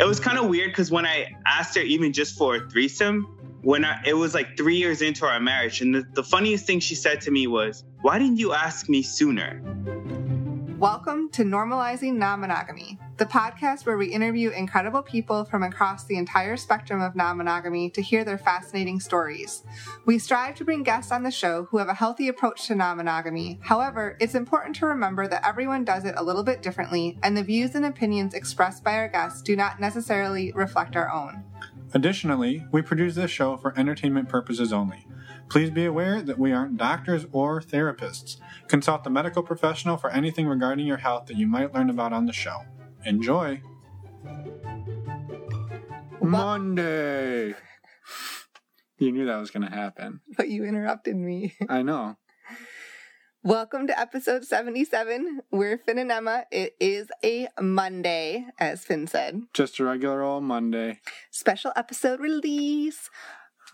it was kind of weird because when I asked her even just for a threesome, when I, it was like three years into our marriage, and the, the funniest thing she said to me was, "Why didn't you ask me sooner?" Welcome to Normalizing Non Monogamy, the podcast where we interview incredible people from across the entire spectrum of non monogamy to hear their fascinating stories. We strive to bring guests on the show who have a healthy approach to non monogamy. However, it's important to remember that everyone does it a little bit differently, and the views and opinions expressed by our guests do not necessarily reflect our own. Additionally, we produce this show for entertainment purposes only. Please be aware that we aren't doctors or therapists. Consult a medical professional for anything regarding your health that you might learn about on the show. Enjoy! Monday! You knew that was going to happen. But you interrupted me. I know. Welcome to episode 77. We're Finn and Emma. It is a Monday, as Finn said. Just a regular old Monday. Special episode release.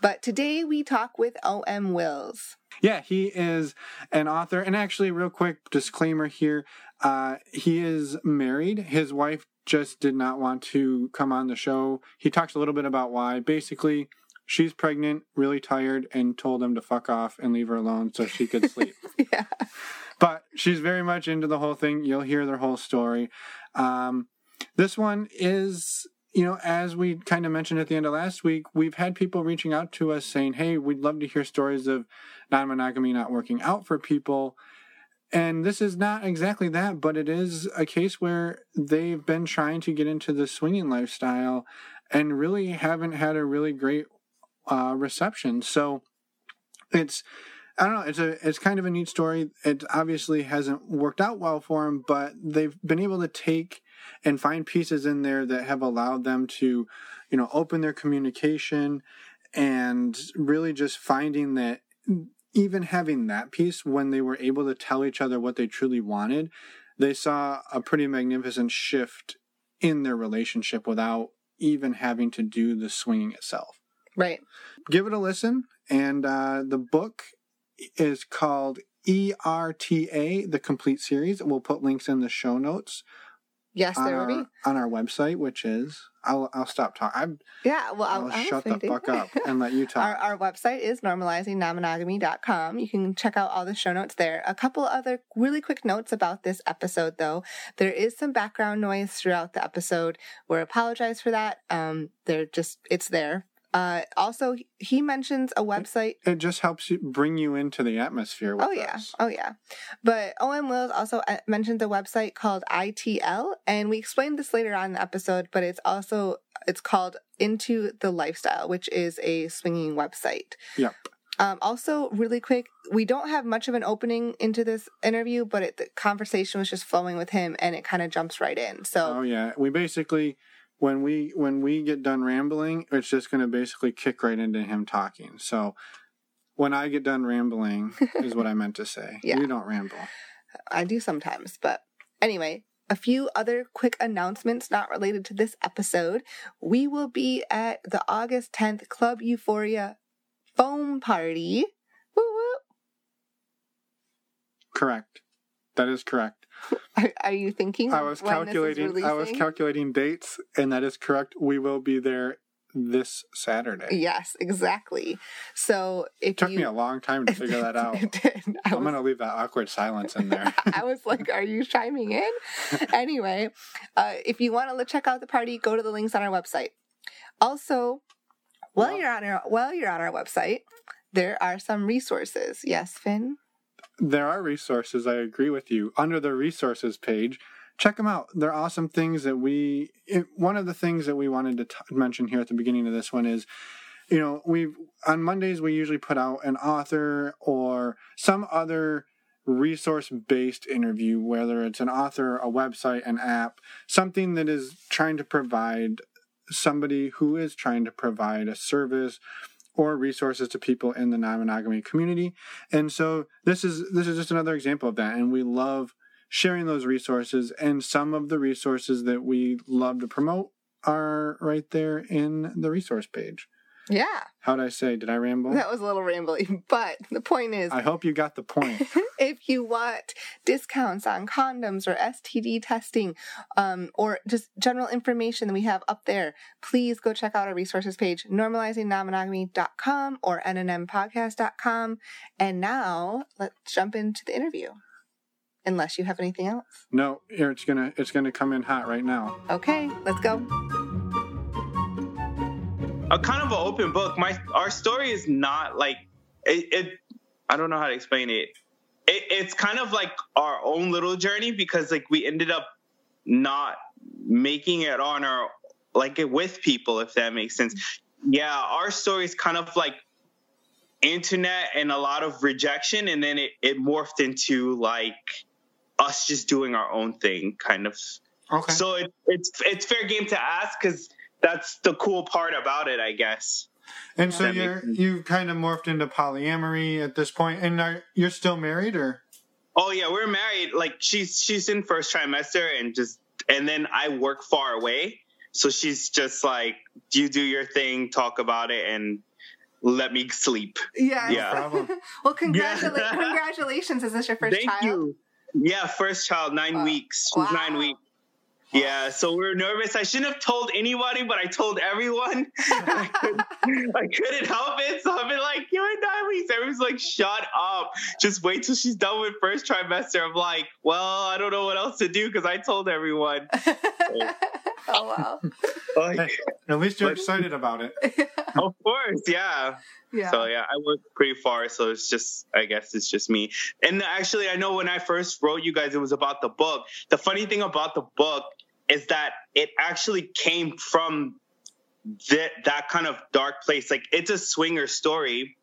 But today we talk with O.M. Wills. Yeah, he is an author. And actually, real quick disclaimer here uh, he is married. His wife just did not want to come on the show. He talks a little bit about why. Basically, she's pregnant, really tired, and told him to fuck off and leave her alone so she could sleep. yeah. But she's very much into the whole thing. You'll hear their whole story. Um, this one is you know, as we kind of mentioned at the end of last week, we've had people reaching out to us saying, hey, we'd love to hear stories of non monogamy not working out for people. And this is not exactly that, but it is a case where they've been trying to get into the swinging lifestyle and really haven't had a really great uh, reception. So it's, I don't know. It's a it's kind of a neat story. It obviously hasn't worked out well for them, but they've been able to take and find pieces in there that have allowed them to, you know, open their communication and really just finding that even having that piece when they were able to tell each other what they truly wanted, they saw a pretty magnificent shift in their relationship without even having to do the swinging itself. Right. Give it a listen. And uh, the book is called ERTA, the complete series. We'll put links in the show notes. Yes, there will be. on our website, which is I'll I'll stop talking. Yeah, well, I'll, I'll, I'll shut the fuck up and let you talk. Our, our website is normalizingnonmonogamy.com. You can check out all the show notes there. A couple other really quick notes about this episode, though. There is some background noise throughout the episode. We're apologize for that. Um, they're just, it's there. Uh, also, he mentions a website. it just helps you bring you into the atmosphere. With Oh yeah, us. oh yeah. But Owen Wills also uh, mentioned a website called ITL, and we explained this later on in the episode. But it's also it's called Into the Lifestyle, which is a swinging website. Yep. Um, also, really quick, we don't have much of an opening into this interview, but it, the conversation was just flowing with him, and it kind of jumps right in. So Oh yeah. We basically when we when we get done rambling, it's just going to basically kick right into him talking. So when I get done rambling is what I meant to say. Yeah. We don't ramble. I do sometimes, but anyway, a few other quick announcements not related to this episode. We will be at the August 10th Club Euphoria foam party. Woo woo. Correct. That is correct. Are, are you thinking? I was when this is calculating I was calculating dates and that is correct. We will be there this Saturday. Yes, exactly. So It took you, me a long time to figure that out. I I'm gonna leave that awkward silence in there. I was like, "Are you chiming in?" anyway, uh, if you want to check out the party, go to the links on our website. Also, while Well- you're on our while you're on our website, there are some resources. Yes, Finn. There are resources. I agree with you. Under the resources page, check them out. They're awesome things that we. It, one of the things that we wanted to t- mention here at the beginning of this one is, you know, we've on Mondays we usually put out an author or some other resource based interview, whether it's an author, a website, an app, something that is trying to provide somebody who is trying to provide a service or resources to people in the non-monogamy community. And so this is this is just another example of that and we love sharing those resources and some of the resources that we love to promote are right there in the resource page. Yeah. How'd I say? Did I ramble? That was a little rambly, but the point is I hope you got the point. if you want discounts on condoms or STD testing um, or just general information that we have up there, please go check out our resources page, normalizingnonmonogamy.com or nnmpodcast.com. And now let's jump into the interview. Unless you have anything else. no, here it's gonna it's gonna come in hot right now. Okay, let's go. A kind of an open book. My our story is not like it. it I don't know how to explain it. it. It's kind of like our own little journey because like we ended up not making it on our like it with people, if that makes sense. Yeah, our story is kind of like internet and a lot of rejection, and then it, it morphed into like us just doing our own thing, kind of. Okay. So it, it's it's fair game to ask because that's the cool part about it, I guess. and so that you're you kind of morphed into polyamory at this point, and are, you're still married, or Oh yeah, we're married. Like she's she's in first trimester and just and then I work far away. So she's just like, you do your thing, talk about it, and let me sleep. Yeah. Yeah. problem. well, congratula- Yeah. congratulations. Is this your first Thank child? you. Yeah, first child, nine uh, Wow. weeks. She's Wow. nine weeks. Yeah, so we are nervous. I shouldn't have told anybody, but I told everyone. I, couldn't, I couldn't help it. So I've been like, you're in nine weeks. Everyone's like, shut up. Just wait till she's done with first trimester. I'm like, well, I don't know what else to do because I told everyone. oh, wow. Like, at least you're But- excited about it. of course, yeah. Yeah. So yeah, I went pretty far, so it's just I guess it's just me. And actually, I know when I first wrote you guys, it was about the book. The funny thing about the book is that it actually came from that that kind of dark place. Like it's a swinger story,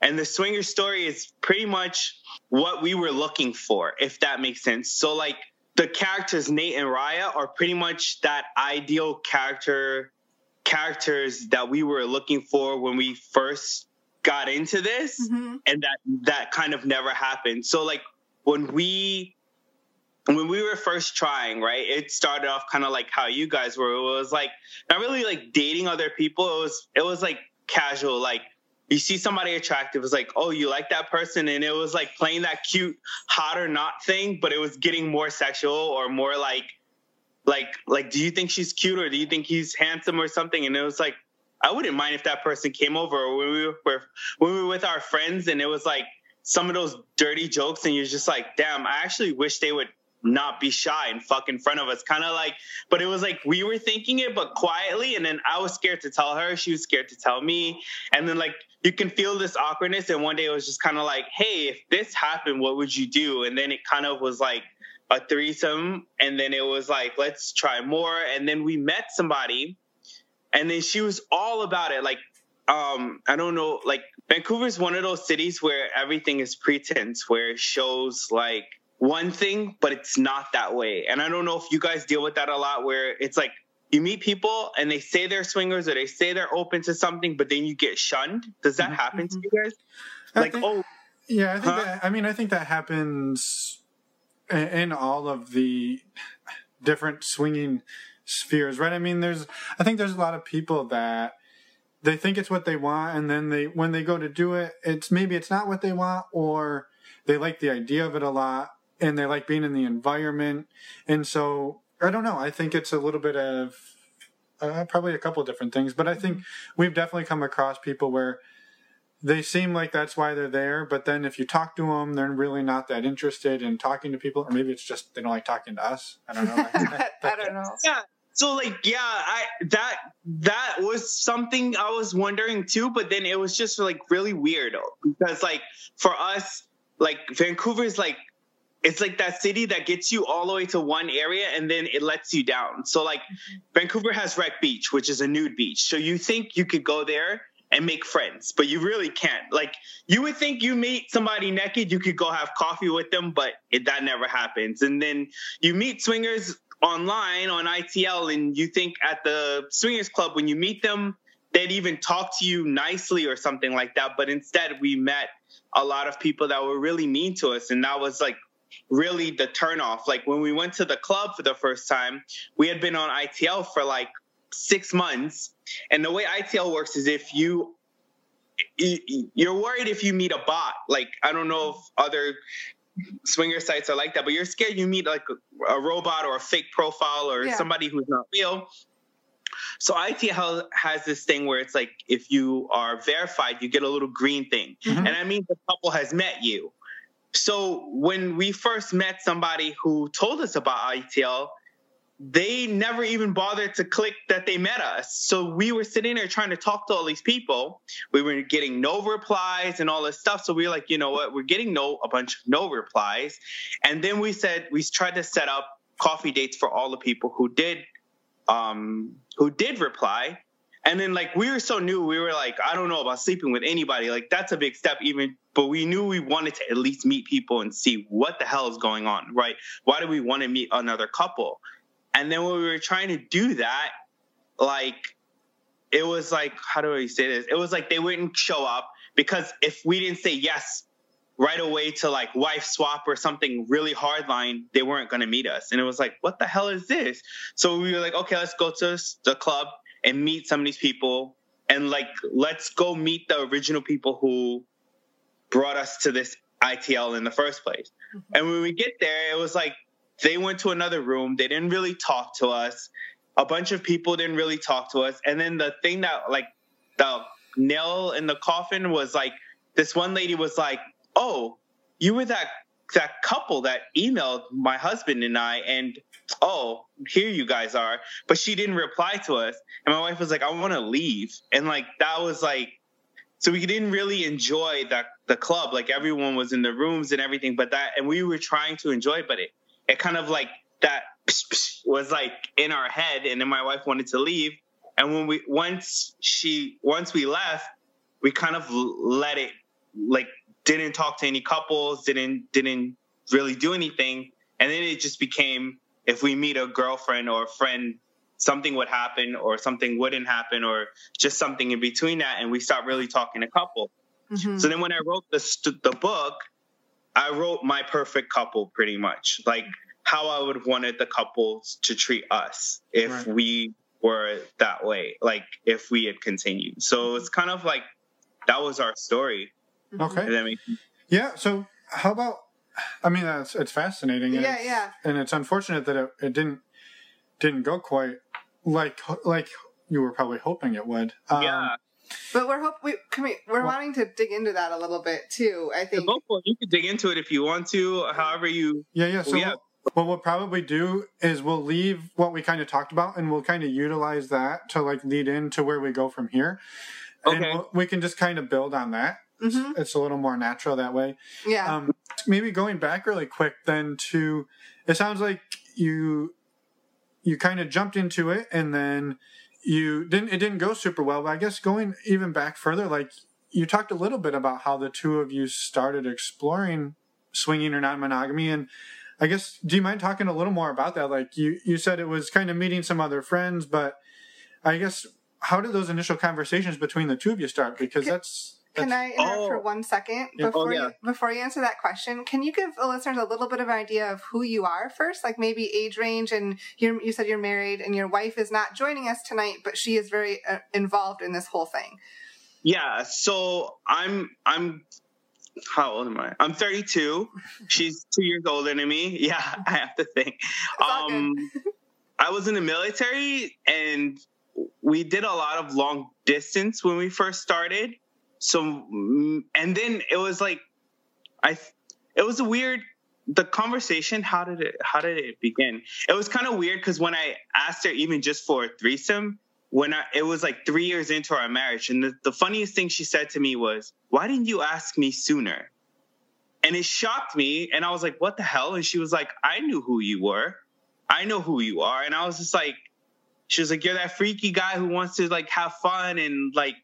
and the swinger story is pretty much what we were looking for, if that makes sense. So like the characters Nate and Raya are pretty much that ideal character characters that we were looking for when we first got into this Mhm. and that that kind of never happened so like when we when we were first trying right it started off kind of like how you guys were. It was like not really like dating other people. It was it was like casual like you see somebody attractive it's like oh you like that person and it was like playing that cute hot or not thing but it was getting more sexual or more like like like do you think she's cute or do you think he's handsome or something? And it was like i wouldn't mind if that person came over when we were when we were with our friends and it was like some of those dirty jokes and you're just like damn i actually wish they would not be shy and fuck in front of us. Kind of like but it was like we were thinking it but quietly and then i was scared to tell her. She was scared to tell me. And then like you can feel this awkwardness and one day it was just kind of like hey if this happened what would you do? And then it kind of was like a threesome and then it was like let's try more. And then we met somebody and then she was all about it. Like um i don't know like vancouver's one of those cities where everything is pretense where it shows like one thing but it's not that way and i don't know if you guys deal with that a lot where it's like you meet people and they say they're swingers or they say they're open to something but then you get shunned does that Mhm, happen to you guys I like think- oh Yeah, I think Huh? that. I mean, I think that happens in all of the different swinging spheres, right? I mean, there's. I think there's a lot of people that they think it's what they want, and then they when they go to do it, it's maybe it's not what they want, or they like the idea of it a lot, and they like being in the environment, and so I don't know. I think it's a little bit of. Uh, probably a couple of different things, but I think we've definitely come across people where they seem like that's why they're there, but then if you talk to them, they're really not that interested in talking to people, or maybe it's just they don't like talking to us. I don't know. I don't know. yeah so like yeah i that that was something i was wondering too but then it was just like really weird because like for us like Vancouver is like it's like that city that gets you all the way to one area and then it lets you down. So like vancouver has wreck beach which is a nude beach. So you think you could go there and make friends but you really can't. Like you would think you meet somebody naked you could go have coffee with them but it, that never happens. And then you meet swingers online on ITL and you think at the swingers club when you meet them they'd even talk to you nicely or something like that. But instead we met a lot of people that were really mean to us. And that was like really the turnoff like when we went to the club for the first time we had been on ITL for like six months. And the way ITL works is if you you're worried if you meet a bot. Like I don't know if other swinger sites are like that, but you're scared you meet like a, a robot or a fake profile or yeah. somebody who's not real. So ITL has this thing where it's like if you are verified, you get a little green thing, mm-hmm. and that means the couple has met you. So when we first met somebody who told us about ITL, they never even bothered to click that they met us. So we were sitting there trying to talk to all these people. We were getting no replies and all this stuff. So we were like, you know what? We're getting no a bunch of no replies. And then we said we tried to set up coffee dates for all the people who did um who did reply. And then like we were so new, we were like, I don't know about sleeping with anybody. Like that's a big step even but we knew we wanted to at least meet people and see what the hell is going on, right? Why do we want to meet another couple? And then when we were trying to do that, like it was like, how do I say this? It was like they wouldn't show up because if we didn't say yes right away to like wife swap or something really hard line, they weren't going to meet us. And it was like, what the hell is this? So we were like, okay, let's go to the club and meet some of these people. And like, let's go meet the original people who brought us to this ITL in the first place. Mm-hmm. And when we get there, it was like they went to another room. They didn't really talk to us. A bunch of people didn't really talk to us. And then the thing that like the nail in the coffin was like this one lady was like, "Oh, you were that that couple that emailed my husband and I and oh, here you guys are." But she didn't reply to us. And my wife was like, "I want to leave." And like that was like so we didn't really enjoy the the club. Like everyone was in the rooms and everything but that and we were trying to enjoy it, but it it kind of like that was like in our head and then my wife wanted to leave. And when we once she once we left we kind of let it like didn't talk to any couples didn't didn't really do anything. And then it just became if we meet a girlfriend or a friend something would happen or something wouldn't happen or just something in between that and we stopped really talking to couple mm-hmm. so then when i wrote the, the book I wrote my perfect couple pretty much, like how I would wanted the couples to treat us if right. we were that way, like if we had continued. So it's kind of like that was our story. Okay. Yeah. So how about? I mean, it's it's fascinating. yeah, it's, yeah. And it's unfortunate that it, it didn't didn't go quite like like you were probably hoping it would. Um, yeah. But we're hope we can we we're well, wanting to dig into that a little bit too. I think you can dig into it if you want to. However you. Yeah, yeah. So yeah. what we'll probably do is we'll leave what we kind of talked about, and we'll kind of utilize that to like lead into where we go from here. Okay. And we'll, we can just kind of build on that. Mm-hmm. It's a little more natural that way. Yeah. Um, maybe going back really quick then to, it sounds like you you kind of jumped into it and then you didn't it didn't go super well but i guess going even back further like you talked a little bit about how the two of you started exploring swinging or non-monogamy and i guess do you mind talking a little more about that? Like you you said it was kind of meeting some other friends but i guess how did those initial conversations between the two of you start? Because that's can I interrupt oh. for one second oh, before oh, yeah. you before you answer that question? Can you give the listeners a little bit of an idea of who you are first, like maybe age range, and you you said you're married, and your wife is not joining us tonight, but she is very uh, involved in this whole thing. Yeah, so I'm I'm how old am I? I'm 32. She's two years older than me. Yeah, I have to think. Um, I was in the military, and we did a lot of long distance when we first started so mm, and then it was like i it was a weird the conversation how did it how did it begin? It was kind of weird because when i asked her even just for a threesome when I, it was like three years into our marriage and the, the funniest thing she said to me was why didn't you ask me sooner? And it shocked me and i was like what the hell? And she was like i knew who you were. I know who you are. And i was just like she was like you're that freaky guy who wants to like have fun and like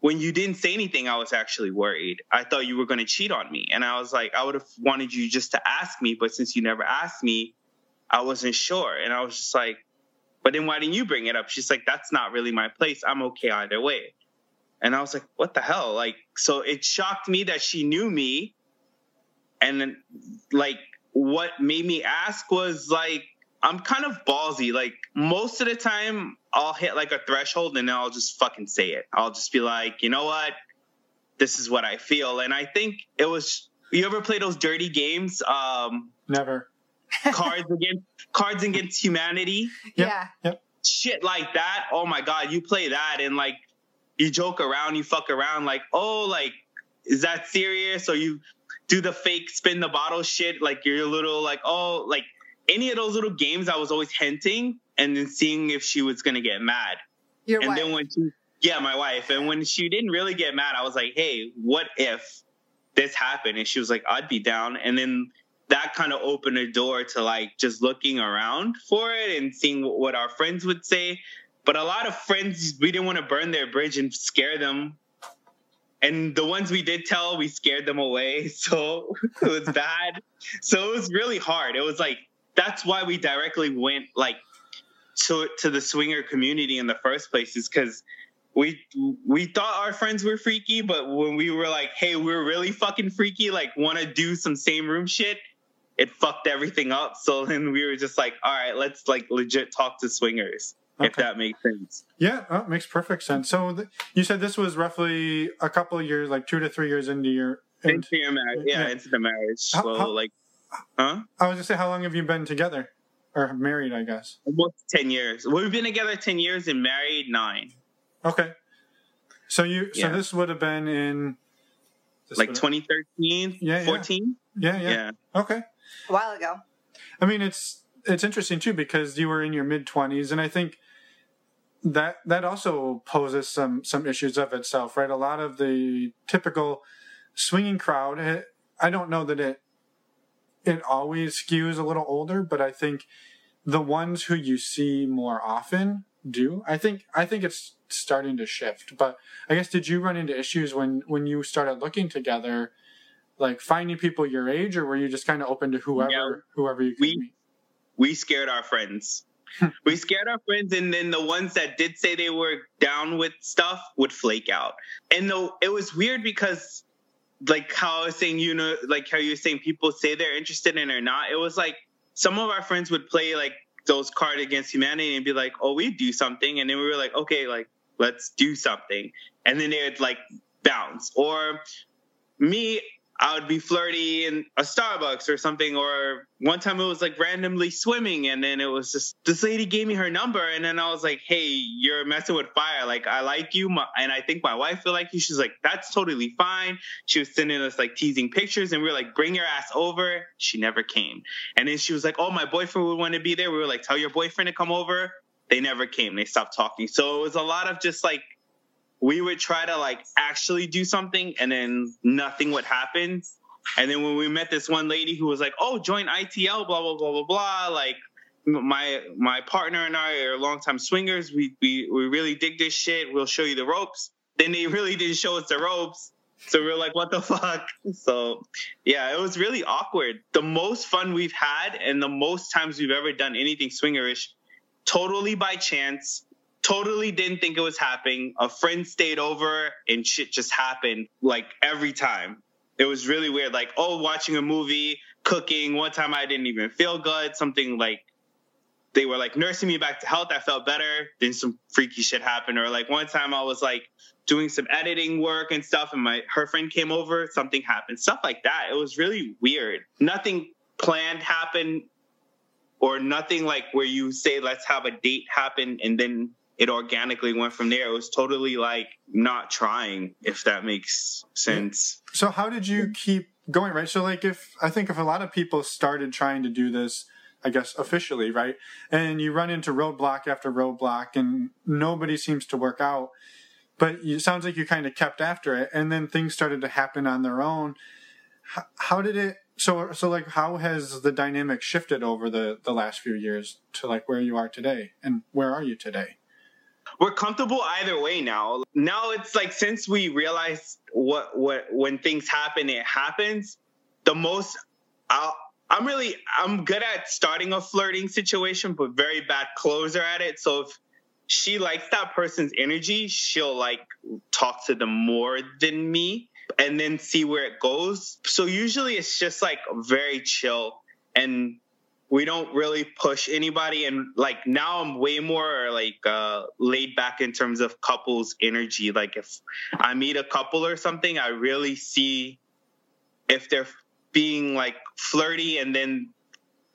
when you didn't say anything, I was actually worried. I thought you were going to cheat on me. And I was like, I would have wanted you just to ask me, but since you never asked me, I wasn't sure. And I was just like, but then why didn't you bring it up? She's like, that's not really my place. I'm okay either way. And I was like, what the hell? Like, so it shocked me that she knew me. And then, like, what made me ask was like, I'm kind of ballsy. Like, most of the time, I'll hit like a threshold and then I'll just fucking say it. I'll just be like, you know what? This is what I feel. And I think it was you ever play those dirty games? Um Never. cards against cards against humanity. Yep. Yeah. Yep. Shit like that. Oh my god, you play that and like you joke around, you fuck around, like, oh, like, is that serious? Or you do the fake spin the bottle shit, like you're a little like, oh, like any of those little games I was always hinting and then seeing if she was gonna get mad. Your and wife. then when she yeah, my wife. And when she didn't really get mad, I was like, hey, what if this happened? And she was like, I'd be down. And then that kind of opened a door to like just looking around for it and seeing what, what our friends would say. But a lot of friends, we didn't want to burn their bridge and scare them. And the ones we did tell, we scared them away. So it was bad. So it was really hard. It was like, that's why we directly went like to, to the swinger community in the first place is because we we thought our friends were freaky, but when we were like, "Hey, we're really fucking freaky," like want to do some same room shit, it fucked everything up. So then we were just like, "All right, let's like legit talk to swingers." If that makes sense. Yeah, oh, it makes perfect sense. So th- you said this was roughly a couple of years, like two to three years into your. Into, Into your marriage, yeah, yeah. into the marriage. How- well, how- like, huh? I was just say, how long have you been together or married? I guess. Almost ten years. We've been together ten years and married nine, Okay. So you, so this would have been in. like 2013, Yeah, yeah. 14. Yeah, yeah, yeah. Okay. a while ago. I mean, it's it's interesting too because you were in your mid twenties, and I think that that also poses some some issues of itself, right? A lot of the typical swinging crowd, eh, I don't know that it it always skews a little older, but I think the ones who you see more often do. I think I think it's starting to shift. But I guess did you run into issues when when you started looking together? Like finding people your age, or were you just kind of open to whoever, Yeah. whoever you could We- meet? we scared our friends. we scared our friends, and then the ones that did say they were down with stuff would flake out. And though it was weird because, like how I was saying, you know, like how you were saying people say they're interested in they're not. It was like some of our friends would play like those card against humanity and be like, "Oh, we do something," and then we were like, "Okay, like let's do something," and then they'd like bounce. Or me, I would be flirty in a Starbucks or something. Or one time it was like randomly swimming, and then it was just this lady gave me her number, and then I was like, "Hey, you're messing with fire. Like I like you, and I think my wife will like you." She's like, "That's totally fine." She was sending us like teasing pictures, and we were like, "Bring your ass over." She never came, and then she was like, "Oh, my boyfriend would want to be there." We were like, "Tell your boyfriend to come over." They never came. They stopped talking. So it was a lot of just like we would try to like actually do something and then nothing would happen. And then when we met this one lady who was like, "Oh, join ITL, blah blah blah blah blah," like my my partner and I are longtime swingers. We we we really dig this shit. We'll show you the ropes. Then they really didn't show us the ropes. So we are like, what the fuck? So yeah, it was really awkward. The most fun we've had and the most times we've ever done anything swingerish, totally by chance, totally didn't think it was happening. A friend stayed over and shit just happened like every time. It was really weird. Like, oh, watching a movie, cooking. One time I didn't even feel good. Something like they were like nursing me back to health. I felt better. Then some freaky shit happened. Or like one time I was like doing some editing work and stuff, and my her friend came over. Something happened. Stuff like that. It was really weird. Nothing planned happened, or nothing like where you say let's have a date happen and then it organically went from there. It was totally like not trying, if that makes sense. So how did you keep going, right? So like if I think if a lot of people started trying to do this, I guess officially, right? And you run into roadblock after roadblock and nobody seems to work out. But it sounds like you kind of kept after it and then things started to happen on their own. How, how did it so so like how has the dynamic shifted over the the last few years to like where you are today and where are you today? We're comfortable either way now. Now it's like since we realized what what when things happen, it happens. The most I'll, I'm really I'm good at starting a flirting situation, but very bad closer at it. So if she likes that person's energy, she'll like talk to them more than me and then see where it goes. So usually it's just like very chill and we don't really push anybody. And like now i'm way more like uh laid back in terms of couples energy. Like if i meet a couple or something i really see if they're being like flirty and then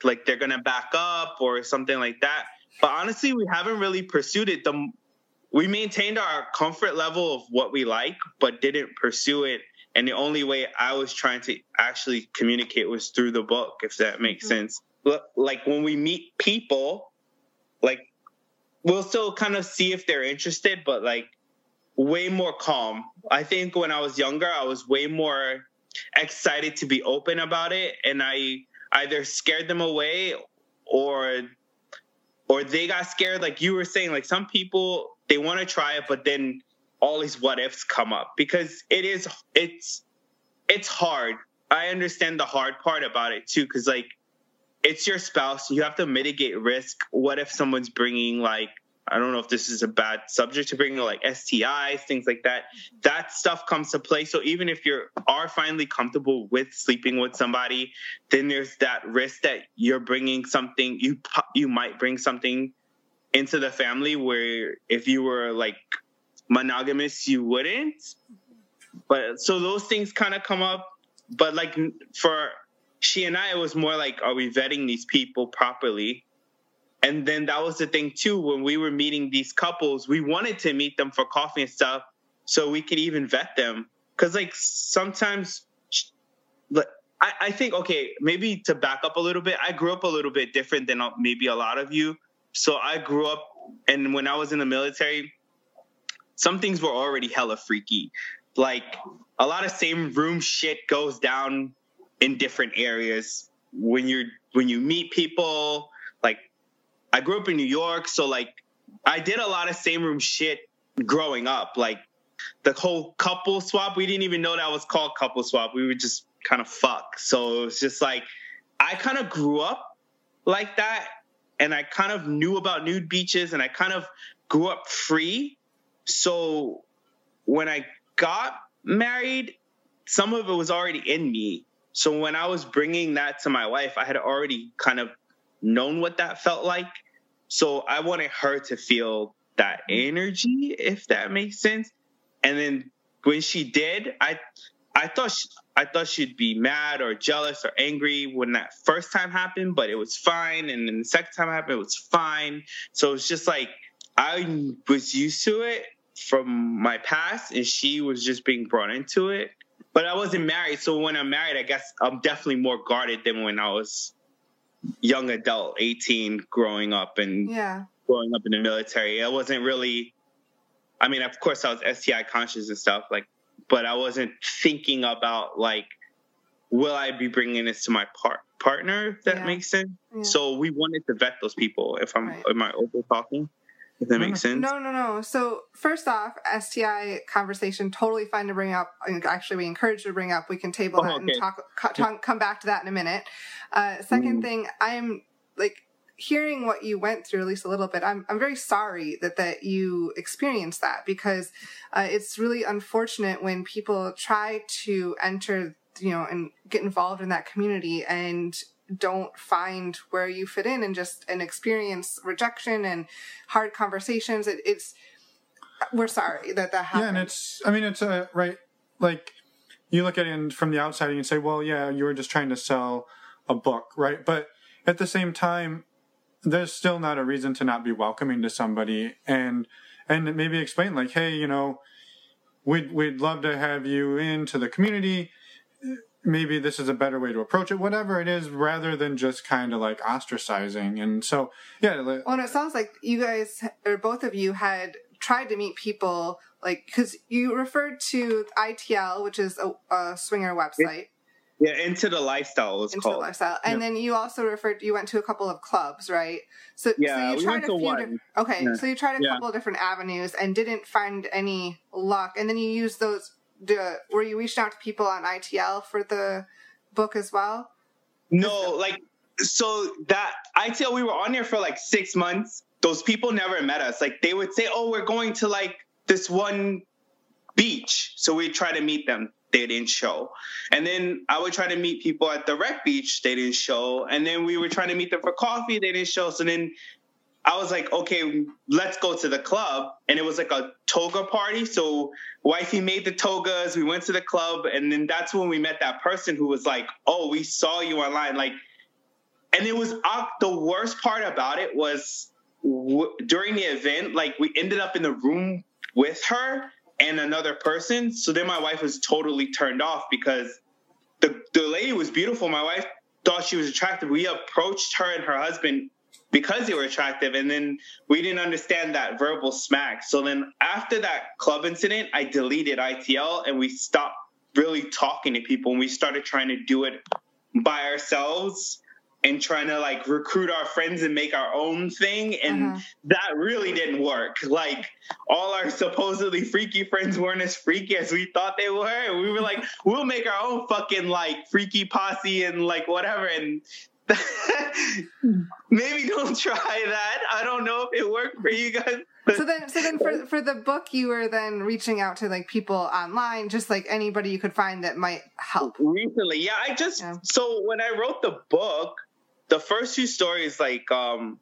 like they're gonna back up or something like that. But honestly we haven't really pursued it. The we maintained our comfort level of what we like but didn't pursue it. And the only way i was trying to actually communicate was through the book if that makes mm-hmm. sense like when we meet people, like we'll still kind of see if they're interested, but like way more calm. I think when I was younger, I was way more excited to be open about it, and I either scared them away or or they got scared. Like you were saying, like some people they want to try it, but then all these what ifs come up because it is it's it's hard. I understand the hard part about it too, because like it's your spouse. You have to mitigate risk. What if someone's bringing like I don't know if this is a bad subject to bring like STIs, things like that. That stuff comes to play. So even if you are finally comfortable with sleeping with somebody, then there's that risk that you're bringing something. You you might bring something into the family where if you were like monogamous, you wouldn't. But so those things kind of come up. But like for she and I, it was more like, are we vetting these people properly? And then that was the thing too. When we were meeting these couples, we wanted to meet them for coffee and stuff, so we could even vet them. Because like sometimes, like I, I think okay, maybe to back up a little bit, I grew up a little bit different than uh, maybe a lot of you. So I grew up, and when I was in the military, some things were already hella freaky. Like a lot of same room shit goes down in different areas. When you're when you meet people like i grew up in new york so like i did a lot of same room shit growing up. Like the whole couple swap we didn't even know that was called couple swap. We would just kind of fuck. So it was just like i kind of grew up like that and i kind of knew about nude beaches and i kind of grew up free. So when i got married some of it was already in me so when I was bringing that to my wife, I had already kind of known what that felt like. So I wanted her to feel that energy, if that makes sense. And then when she did, I I thought she, I thought she'd be mad or jealous or angry when that first time happened, but it was fine. And then the second time happened, it was fine. So it's just like I was used to it from my past, and she was just being brought into it but I wasn't married. So when I'm married, I guess I'm definitely more guarded than when I was young adult, 18, growing up and yeah. growing up in the military. I wasn't really, I mean, of course I was STI conscious and stuff like, but I wasn't thinking about like, will I be bringing this to my part partner? If that yeah. makes sense. Yeah. So we wanted to vet those people. If I'm, right. am I over talking? If that makes sense. No, no, no. So first off, STI conversation totally fine to bring up. Actually, we encourage you to bring up. We can table oh, that okay. and talk, talk, come back to that in a minute. Uh, second mm. thing, I'm like hearing what you went through at least a little bit. I'm I'm very sorry that that you experienced that because uh, it's really unfortunate when people try to enter you know and get involved in that community and don't find where you fit in and just and experience rejection and hard conversations. It, it's we're sorry that that happened yeah and it's i mean it's a right like you look at it from the outside and you say well yeah you were just trying to sell a book right? But at the same time there's still not a reason to not be welcoming to somebody and and maybe explain like hey you know we'd we'd love to have you into the community maybe this is a better way to approach it, whatever it is, rather than just kind of like ostracizing. And so, yeah. Well, and it sounds like you guys, or both of you, had tried to meet people, like, because you referred to ITL, which is a, a swinger website. Yeah, into the lifestyle is into called. the lifestyle, and yeah. then you also referred. You went to a couple of clubs, right? So yeah, so you we tried went a few. Di- okay, yeah. so you tried a yeah. couple of different avenues and didn't find any luck, and then you used those were you reaching out to people on ITL for the book as well? No, like so that ITL we were on there for like six months. Those people never met us. Like they would say, "Oh, we're going to like this one beach. So we try to meet them. They didn't show. And then I would try to meet people at the wreck beach. They didn't show. And then we were trying to meet them for coffee. They didn't show. So then I was like, okay, let's go to the club. And it was like a toga party. So wifey made the togas. We went to the club. And then that's when we met that person who was like, oh, we saw you online. Like, and it was uh, the worst part about it was w- during the event, like we ended up in the room with her and another person. So then my wife was totally turned off because the, the lady was beautiful. My wife thought she was attractive. We approached her and her husband because they were attractive. And then we didn't understand that verbal smack. So then after that club incident, I deleted ITL and we stopped really talking to people and we started trying to do it by ourselves and trying to like recruit our friends and make our own thing and uh-huh. that really didn't work like all our supposedly freaky friends weren't as freaky as we thought they were and we were like we'll make our own fucking like freaky posse and like whatever and maybe don't try that i don't know if it worked for you guys so then so then for for the book you were then reaching out to like people online just like anybody you could find that might help recently yeah i just yeah. so when i wrote the book the first few stories, like um,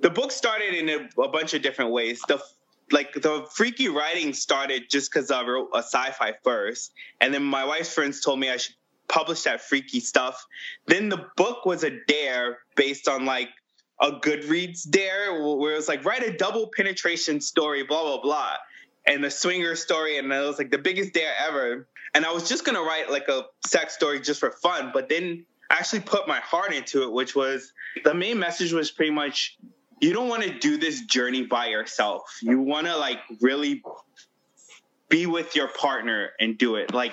the book started in a, a bunch of different ways. The like the freaky writing started just because I wrote a sci-fi first, and then my wife's friends told me I should publish that freaky stuff. Then the book was a dare based on like a Goodreads dare, where it was like write a double penetration story, blah blah blah, and the swinger story, and it was like the biggest dare ever. And I was just gonna write like a sex story just for fun, but then actually put my heart into it, which was the main message was pretty much you don't want to do this journey by yourself. You want to like really be with your partner and do it. Like,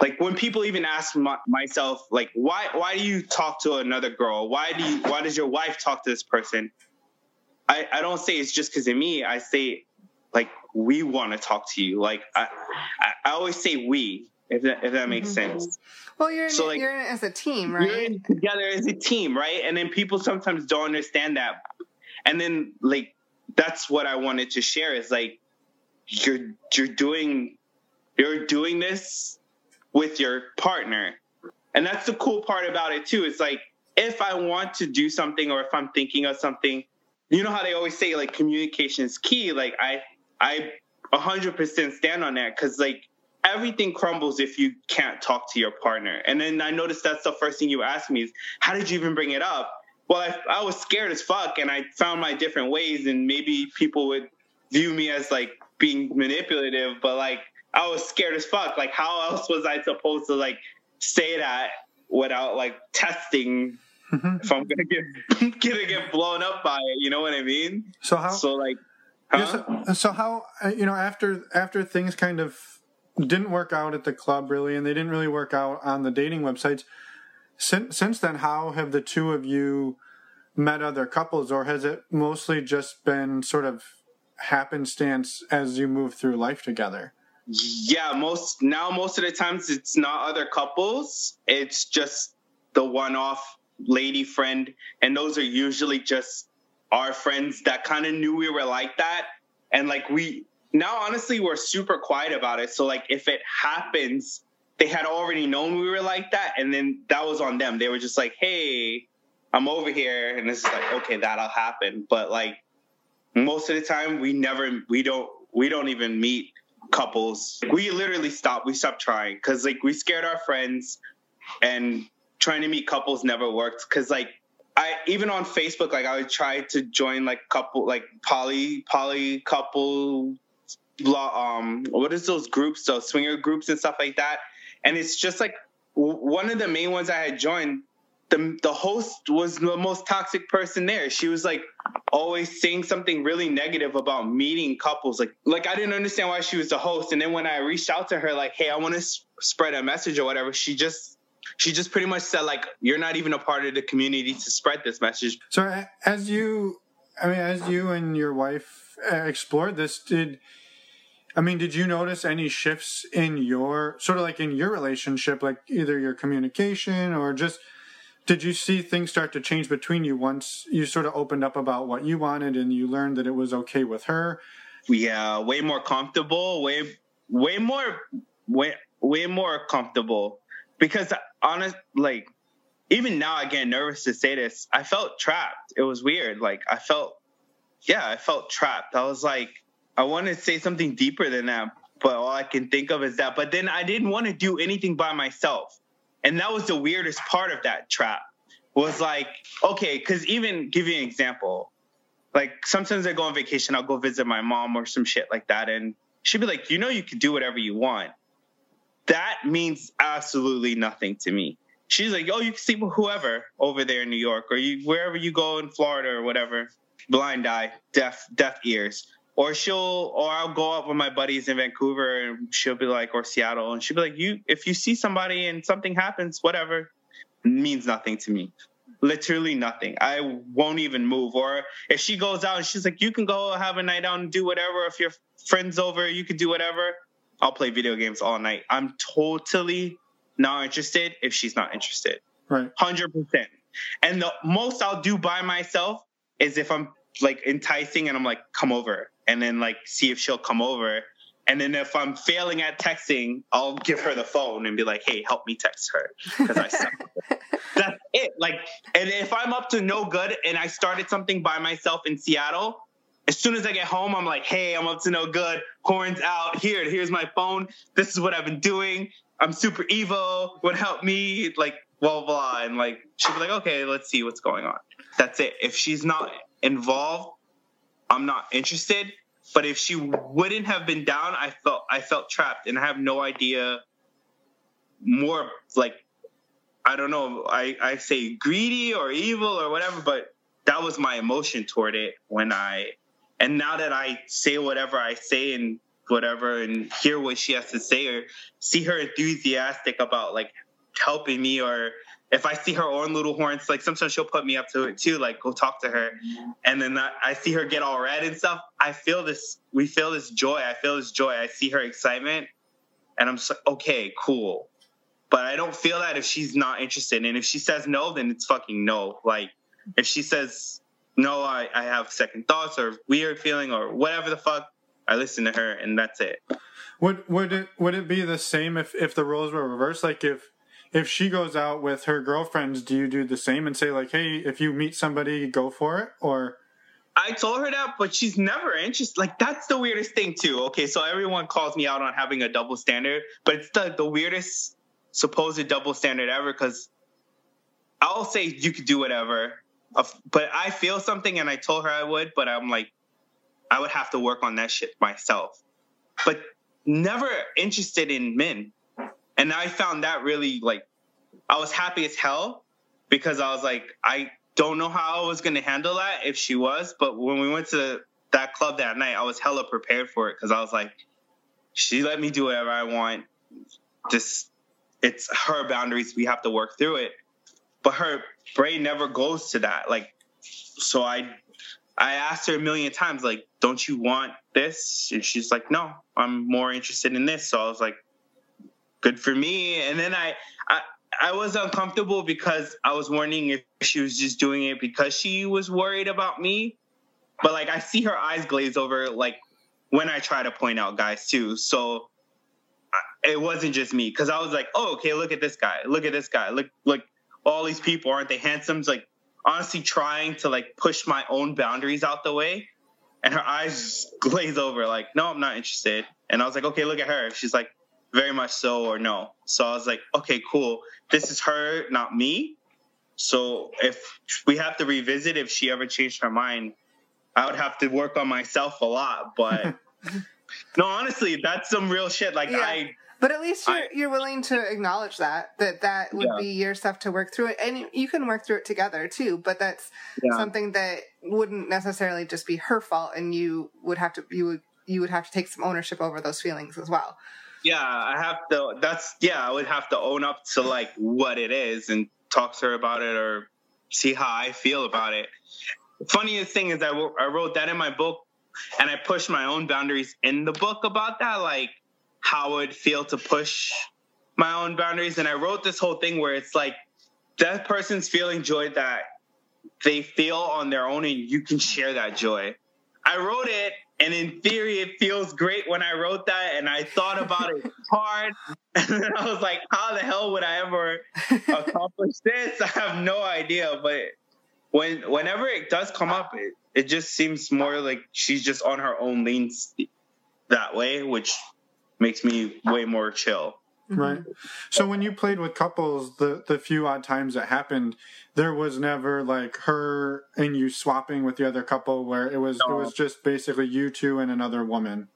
like when people even ask my, myself, like, why, why do you talk to another girl? Why do you, why does your wife talk to this person? I, I don't say it's just because of me. I say, like, we want to talk to you. Like, I, I, I always say we, if that, if that makes mm-hmm. sense. Well, you're in, so like, you're in it as a team, right? You're in together as a team, right? And then people sometimes don't understand that. And then like that's what I wanted to share is like you're you're doing you're doing this with your partner. And that's the cool part about it too. It's like if I want to do something or if I'm thinking of something, you know how they always say like communication is key. Like I I 100% stand on that cuz like everything crumbles if you can't talk to your partner. And then I noticed that's the first thing you asked me is, how did you even bring it up? Well, I, I was scared as fuck and I found my different ways and maybe people would view me as like being manipulative, but like I was scared as fuck. Like how else was I supposed to like say that without like testing mm-hmm. if I'm gonna get gonna get blown up by it? You know what I mean? So how? So like, huh? yeah, so, so how? Uh, you know, after after things kind of didn't work out at the club really, and they didn't really work out on the dating websites. Since since then, how have the two of you met other couples, or has it mostly just been sort of happenstance as you move through life together? Yeah, most now most of the times it's not other couples. It's just the one-off lady friend, and those are usually just our friends that kind of knew we were like that, and like we now honestly we're super quiet about it. So like if it happens they had already known we were like that. And then that was on them. They were just like hey i'm over here. And it's like okay that'll happen. But like most of the time we never we don't we don't even meet couples we literally stopped. we stopped trying because like we scared our friends and trying to meet couples never worked because like I even on Facebook, like I would try to join like couple, like poly poly couple um what is those groups those swinger groups and stuff like that and it's just like one of the main ones i had joined the the host was the most toxic person there. She was like always saying something really negative about meeting couples. Like like i didn't understand why she was the host. And then when i reached out to her like hey i want to s- spread a message or whatever she just she just pretty much said like you're not even a part of the community to spread this message. So as you i mean as you and your wife uh, explored this did I mean, did you notice any shifts in your sort of like in your relationship, like either your communication or just did you see things start to change between you once you sort of opened up about what you wanted and you learned that it was okay with her? Yeah, way more comfortable, way way more way way more comfortable because honest like even now I get nervous to say this. I felt trapped. It was weird. Like I felt yeah, I felt trapped. I was like I wanted to say something deeper than that, but all I can think of is that. But then I didn't want to do anything by myself. And that was the weirdest part of that trap. Was like, okay, because even give you an example. Like sometimes I go on vacation, I'll go visit my mom or some shit like that, and she'd be like, you know, you can do whatever you want. That means absolutely nothing to me. She's like, oh, you can sleep with whoever over there in New York or you wherever you go in Florida or whatever. Blind eye, deaf, deaf ears. Or she'll, or I'll go out with my buddies in Vancouver and she'll be like, or Seattle, and she'll be like, you, if you see somebody and something happens, whatever, means nothing to me literally nothing. I won't even move. Or if she goes out and she's like, you can go have a night out and do whatever. If your friend's over, you can do whatever. I'll play video games all night. I'm totally not interested if she's not interested. Right. 100%. And the most I'll do by myself is if I'm like enticing and I'm like, come over. And then like see if she'll come over. And then if I'm failing at texting, I'll give her the phone and be like, hey, help me text her because I suck. That's it. Like, and if I'm up to no good and I started something by myself in Seattle, as soon as I get home, I'm like, hey, I'm up to no good. Horns out. Here, here's my phone. This is what I've been doing. I'm super evil. Would help me. Like, blah, blah. And like, she'd be like, okay, let's see what's going on. That's it. If she's not involved, I'm not interested. But if she wouldn't have been down, I felt I felt trapped, and I have no idea more like I don't know. I I say greedy or evil or whatever, but that was my emotion toward it when I. And now that I say whatever I say and whatever and hear what she has to say or see her enthusiastic about like helping me or if I see her own little horns, like sometimes she'll put me up to it too, like go talk to her. And then I see her get all red and stuff. I feel this, we feel this joy. I feel this joy. I see her excitement and I'm just like, okay, cool. But I don't feel that if she's not interested. And if she says no, then it's fucking no. Like if she says no, I, I have second thoughts or weird feeling or whatever the fuck, I listen to her and that's it. Would would it would it be the same if if the roles were reversed? Like if if she goes out with her girlfriends, do you do the same and say like, "Hey, if you meet somebody, go for it," or? I told her that, but she's never interested. Like that's the weirdest thing too. Okay, so everyone calls me out on having a double standard, but it's the the weirdest supposed double standard ever because I'll say you could do whatever, but I feel something and I told her I would, but I'm like, I would have to work on that shit myself. But never interested in men. And I found that really like I was happy as hell because I was like, I don't know how I was gonna handle that if she was, but when we went to that club that night, I was hella prepared for it because I was like, she let me do whatever I want. Just it's her boundaries. We have to work through it. But her brain never goes to that. Like, so I I asked her a million times, like, don't you want this? And she's like, no, I'm more interested in this. So I was like, good for me. And then I, I, I was uncomfortable because I was wondering if she was just doing it because she was worried about me. But like I see her eyes glaze over like when I try to point out guys too. So it wasn't just me because I was like, oh, okay, look at this guy, look at this guy, look, look, all these people aren't they handsome? Like honestly, trying to like push my own boundaries out the way, and her eyes glaze over, like, no, I'm not interested. And I was like, okay, look at her. She's like, very much so or no. So I was like, okay, cool. This is her, not me. So if we have to revisit if she ever changed her mind, I would have to work on myself a lot. But no, honestly, that's some real shit. Like yeah. I but at least you're, I, you're willing to acknowledge that that that would yeah. be your stuff to work through it, and you can work through it together too. But that's yeah. something that wouldn't necessarily just be her fault, and you would have to you would you would have to take some ownership over those feelings as well yeah, I have to. That's yeah, I would have to own up to like what it is and talk to her about it or see how I feel about it. funniest thing is I, w- I wrote that in my book and I pushed my own boundaries in the book about that, like how it feel to push my own boundaries. And I wrote this whole thing where it's like that person's feeling joy that they feel on their own and you can share that joy. I wrote it And in theory, it feels great when I wrote that, and I thought about it hard. And then I was like, how the hell would I ever accomplish this? I have no idea. But when whenever it does come up, it, it just seems more like she's just on her own lane that way, which makes me way more chill. Mm-hmm. Right. So when you played with couples, the the few odd times that happened, there was never like her and you swapping with the other couple where it was no. it was just basically you two and another woman.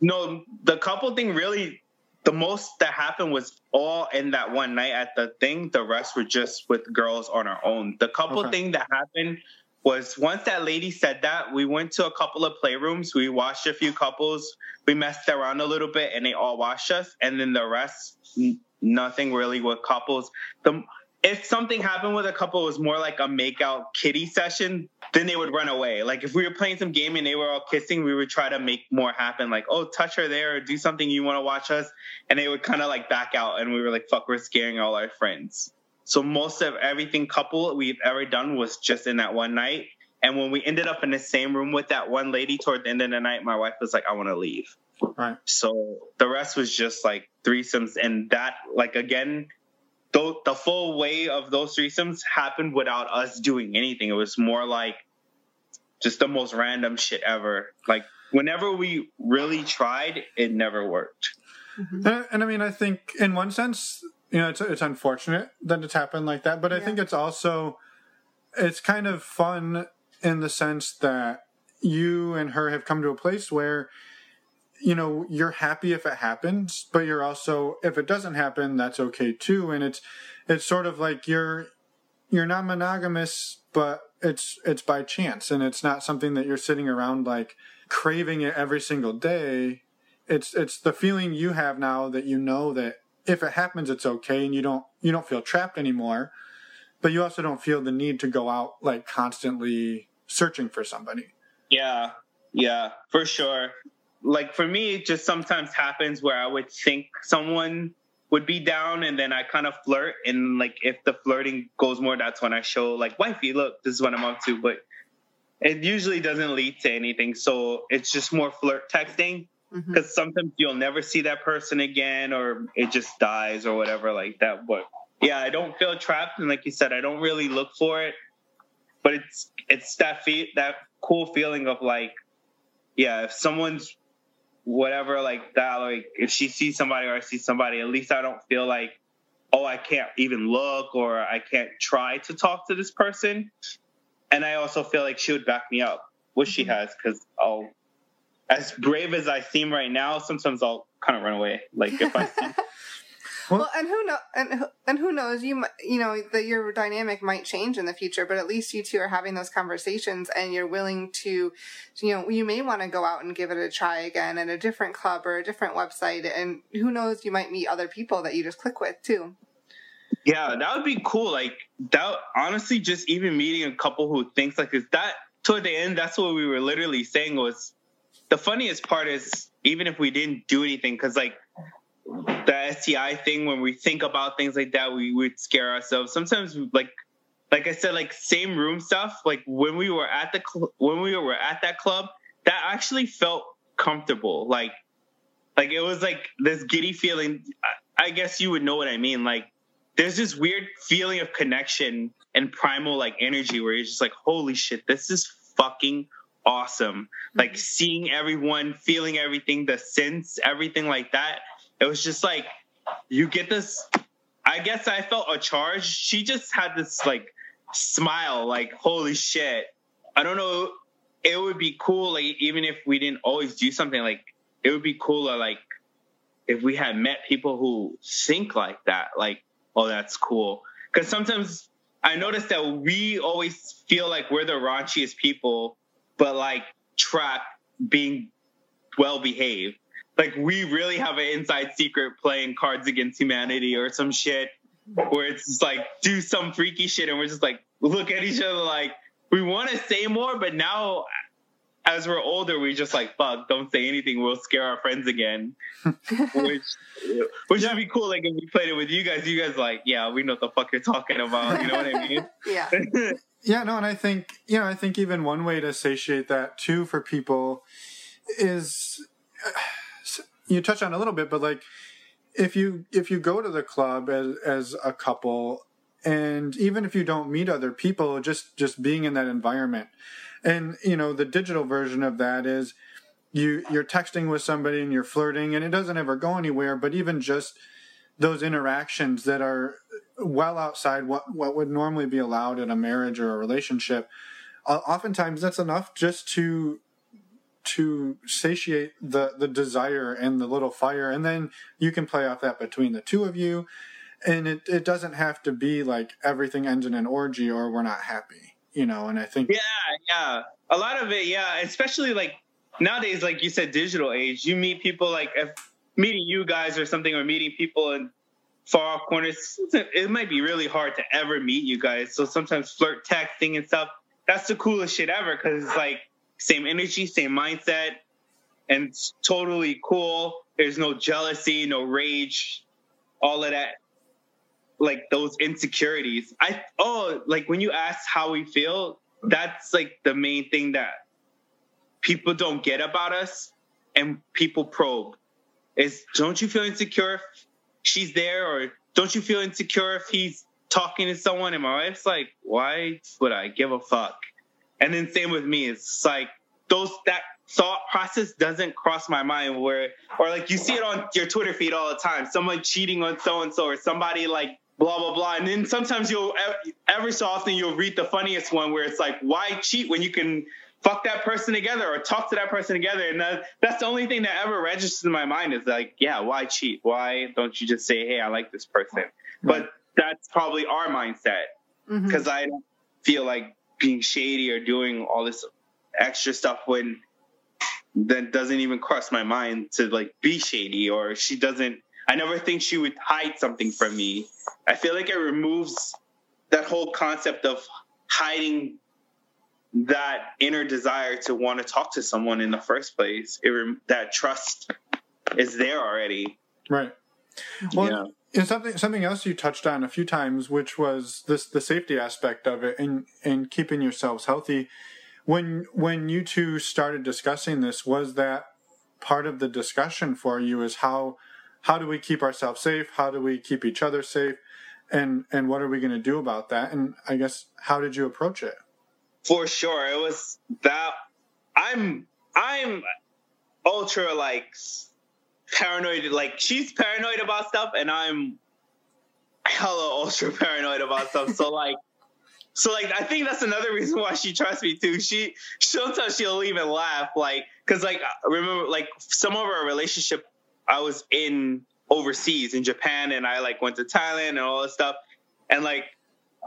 No, the couple thing really the most that happened was all in that one night at the thing. The rest were just with girls on our own. The couple okay. thing that happened was once that lady said that, we went to a couple of playrooms. We watched a few couples. We messed around a little bit, and they all watched us. And then the rest, nothing really with couples. The if something happened with a couple, it was more like a makeout kitty session. Then they would run away. Like if we were playing some game and they were all kissing, we would try to make more happen. Like, oh, touch her there, or do something you want to watch us, and they would kind of like back out. And we were like, fuck, we're scaring all our friends. So most of everything couple we've ever done was just in that one night. And when we ended up in the same room with that one lady toward the end of the night, my wife was like, I want to leave. Right. So the rest was just like threesomes. And that, like, again, the, the full way of those threesomes happened without us doing anything. It was more like just the most random shit ever. Like, whenever we really tried, it never worked. Mm-hmm. And, and I mean, I think in one sense, you know, it's it's unfortunate that it's happened like that, but I think it's also it's kind of fun in the sense that you and her have come to a place where you know you're happy if it happens but you're also if it doesn't happen that's okay too. And it's it's sort of like you're you're not monogamous but it's it's by chance. And it's not something that you're sitting around like craving it every single day. It's it's the feeling you have now that you know that if it happens, it's okay, and you don't you don't feel trapped anymore. But you also don't feel the need to go out like constantly searching for somebody. Yeah, yeah, for sure. Like for me, it just sometimes happens where I would think someone would be down and then I kind of flirt and like if the flirting goes more, that's when I show like wifey, look, this is what I'm up to. But it usually doesn't lead to anything. So it's just more flirt texting because mm-hmm. sometimes you'll never see that person again or it just dies or whatever like that but yeah i don't feel trapped and like you said i don't really look for it but it's it's that fe- that cool feeling of like yeah if someone's whatever like that like if she sees somebody or i see somebody at least i don't feel like oh i can't even look or i can't try to talk to this person and i also feel like she would back me up which she mm-hmm. has because i'll as brave as I seem right now, sometimes I'll kind of run away. Like if I see. well, and who know, and and who knows? You might you know that your dynamic might change in the future, but at least you two are having those conversations, and you're willing to, you know, you may want to go out and give it a try again at a different club or a different website, and who knows? You might meet other people that you just click with too. Yeah, that would be cool. Like that, honestly, just even meeting a couple who thinks like this. That toward the end, that's what we were literally saying was the funniest part is even if we didn't do anything, because like the STI thing, when we think about things like that, we would scare ourselves. Sometimes, like like I said, like same room stuff. Like when we were at the cl- when we were at that club, that actually felt comfortable. Like like it was like this giddy feeling. I, I guess you would know what I mean. Like there's this weird feeling of connection and primal like energy where you're just like, holy shit, this is fucking awesome. Like mm-hmm. seeing everyone, feeling everything, the sense, everything like that. It was just like you get this. I guess I felt a charge. She just had this like smile, like holy shit. I don't know. It would be cool, like even if we didn't always do something, like it would be cooler, like if we had met people who think like that. Like, oh, that's cool. Because sometimes I noticed that we always feel like we're the raunchiest people but like track being well behaved. Like we really have an inside secret playing Cards Against Humanity or some shit where it's just like do some freaky shit and we're just like look at each other like we want to say more, but now as we're older, we just like fuck, don't say anything. We'll scare our friends again, which which yeah. would be cool. Like if we played it with you guys, you guys like, yeah, we know what the fuck you're talking about. You know what I mean? yeah. Yeah, no, and I think you know, I think even one way to satiate that too for people is uh, you touch on a little bit, but like if you if you go to the club as as a couple and even if you don't meet other people just just being in that environment. And you know the digital version of that is you you're texting with somebody and you're flirting and it doesn't ever go anywhere but even just those interactions that are well outside what what would normally be allowed in a marriage or a relationship uh, oftentimes that's enough just to to satiate the the desire and the little fire. And then you can play off that between the two of you. And it, it doesn't have to be like everything ends in an orgy or we're not happy you know? And i think yeah yeah. A lot of it yeah. Especially like nowadays like you said digital age you meet people like if meeting you guys or something or meeting people in far off corners it might be really hard to ever meet you guys. So sometimes flirt texting and stuff that's the coolest shit ever because it's like same energy same mindset and it's totally cool. There's no jealousy no rage all of that like those insecurities. I oh, like when you ask how we feel, that's like the main thing that people don't get about us and people probe. Is don't you feel insecure she's there or don't you feel insecure if he's talking to someone? And my wife's like why would i give a fuck? And then same with me. It's like those that thought process doesn't cross my mind where or like you see it on your twitter feed all the time. Someone cheating on so and so or somebody like blah blah blah. And then sometimes you'll every so often you'll read the funniest one where it's like why cheat when you can fuck that person together or talk to that person together. And that, that's the only thing that ever registers in my mind is like yeah why cheat? Why don't you just say hey i like this person? But that's probably our mindset. Because mm-hmm. i don't feel like being shady or doing all this extra stuff when that doesn't even cross my mind to like be shady or she doesn't I never think she would hide something from me. I feel like it removes that whole concept of hiding that inner desire to want to talk to someone in the first place. It that trust is there already. Right. Well, yeah. And something something else you touched on a few times, which was this the safety aspect of it and and keeping yourselves healthy. When when you two started discussing this, was that part of the discussion for you? Is how how do we keep ourselves safe? How do we keep each other safe? And and what are we going to do about that? And I guess how did you approach it? For sure, it was that I'm I'm ultra like paranoid. Like she's paranoid about stuff, and I'm hella ultra paranoid about stuff. So like. So like I think that's another reason why she trusts me too. She sometimes she'll even laugh like because like remember like some of our relationship I was in overseas in Japan and I like went to Thailand and all this stuff. And like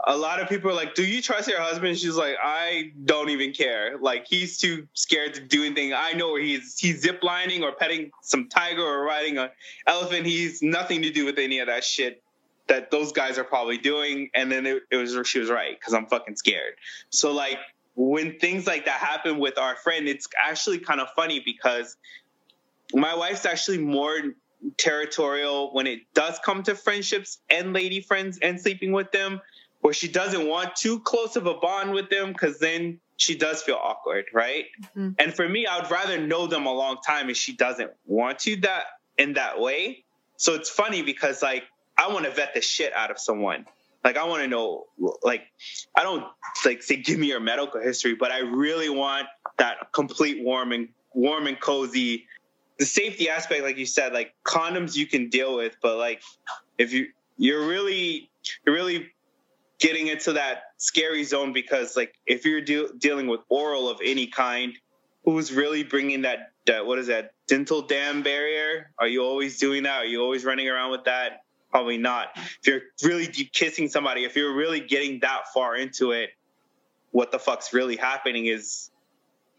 a lot of people are like, Do you trust your husband? She's like, I don't even care. Like he's too scared to do anything. I know where he's he's zip lining or petting some tiger or riding an elephant. He's nothing to do with any of that shit that those guys are probably doing. And then it, it was she was right, because I'm fucking scared. So like when things like that happen with our friend, it's actually kind of funny because my wife's actually more territorial when it does come to friendships and lady friends and sleeping with them, where she doesn't want too close of a bond with them because then she does feel awkward, right? Mm-hmm. And for me, I would rather know them a long time if she doesn't want to that in that way. So it's funny because like I want to vet the shit out of someone. Like I want to know, like I don't like say give me your medical history, but I really want that complete warm and warm and cozy the safety aspect, like you said, like condoms you can deal with, but like if you you're really you're really getting into that scary zone because like if you're de- dealing with oral of any kind, who's really bringing that that what is that dental dam barrier? Are you always doing that? Are you always running around with that? Probably not. If you're really deep kissing somebody, if you're really getting that far into it, what the fuck's really happening is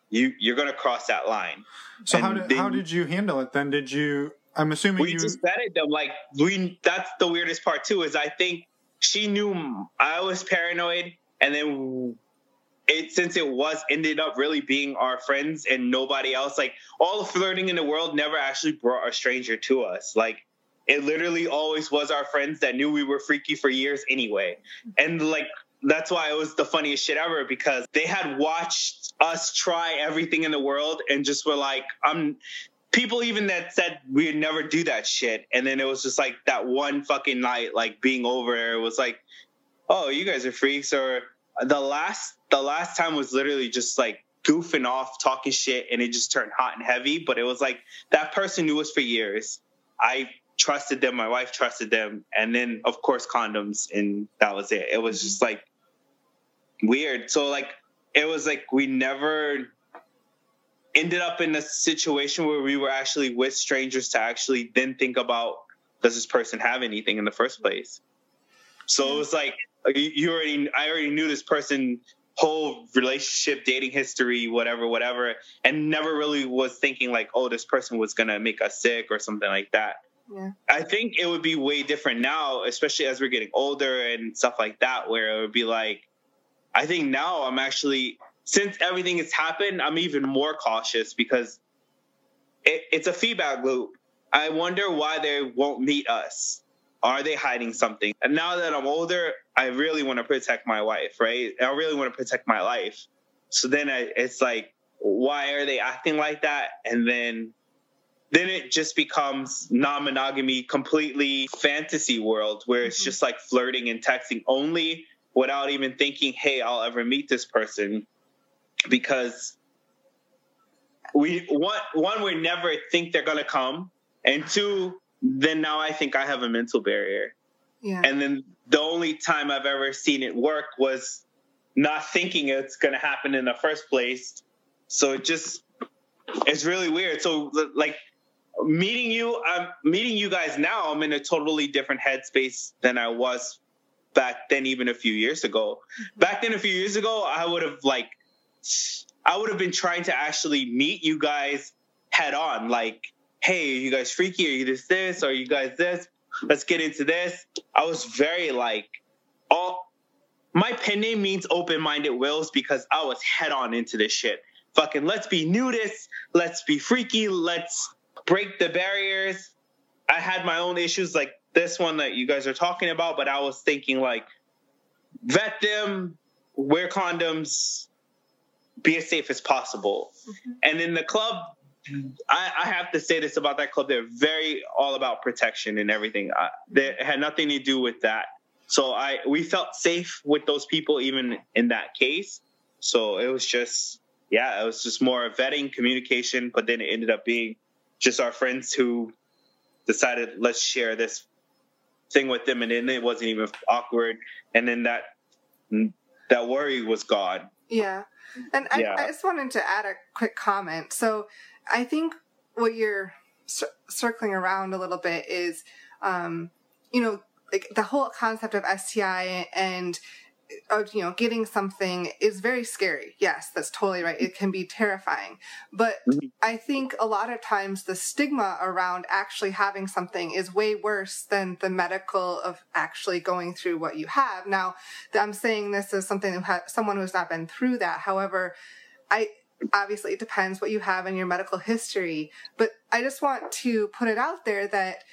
you you're going to cross that line. So and how did how did you handle it then? Did you? I'm assuming we you just vetted them. Like we, that's the weirdest part too. Is I think she knew I was paranoid, and then it since it was ended up really being our friends and nobody else. Like all the flirting in the world never actually brought a stranger to us. Like it literally always was our friends that knew we were freaky for years anyway. And like that's why it was the funniest shit ever because they had watched us try everything in the world and just were like, I'm people even that said we'd never do that shit. And then it was just like that one fucking night, like being over there, it was like, oh, you guys are freaks. Or the last the last time was literally just like goofing off, talking shit, and it just turned hot and heavy. But it was like that person knew us for years. I trusted them, my wife trusted them, and then of course condoms, and that was it. It was just like weird. So like it was like we never ended up in a situation where we were actually with strangers to actually then think about does this person have anything in the first place. So it was like you already I already knew this person whole relationship, dating history, whatever, whatever, and never really was thinking like, oh, this person was gonna make us sick or something like that. Yeah. I think it would be way different now, especially as we're getting older and stuff like that, where it would be like, I think now I'm actually, since everything has happened, I'm even more cautious because it, it's a feedback loop. I wonder why they won't meet us. Are they hiding something? And now that I'm older, I really want to protect my wife, right? I really want to protect my life. So then I, it's like, why are they acting like that? And then then it just becomes non-monogamy completely fantasy world where it's mm-hmm. just like flirting and texting only without even thinking hey i'll ever meet this person because we one one we never think they're gonna come and two then now i think i have a mental barrier yeah. and then the only time i've ever seen it work was not thinking it's gonna happen in the first place so it just it's really weird so like meeting you, I'm meeting you guys now. I'm in a totally different headspace than I was back then, even a few years ago. Mm-hmm. Back then, a few years ago, I would have like, I would have been trying to actually meet you guys head on. Like, hey, you guys freaky? Are you this this? Are you guys this? Let's get into this. I was very like, all my pen name means open minded wills because I was head on into this shit. Fucking let's be nudists, let's be freaky, let's break the barriers. I had my own issues like this one that you guys are talking about, but I was thinking like vet them, wear condoms, be as safe as possible. Mm-hmm. And in the club, I, I, have to say this about that club. They're very all about protection and everything. Uh, they had nothing to do with that. So I we felt safe with those people even in that case. So it was just yeah, it was just more vetting, communication, but then it ended up being just our friends who decided let's share this thing with them, and then it wasn't even awkward, and then that that worry was gone. Yeah, and I, yeah. I just wanted to add a quick comment. So I think what you're c- circling around a little bit is, um, you know, like the whole concept of STI and of you know getting something is very scary. Yes that's totally right. It can be terrifying. But mm-hmm. i think a lot of times the stigma around actually having something is way worse than the medical of actually going through what you have. Now i'm saying this as something who has someone who's not been through that. However i obviously it depends what you have in your medical history. But i just want to put it out there that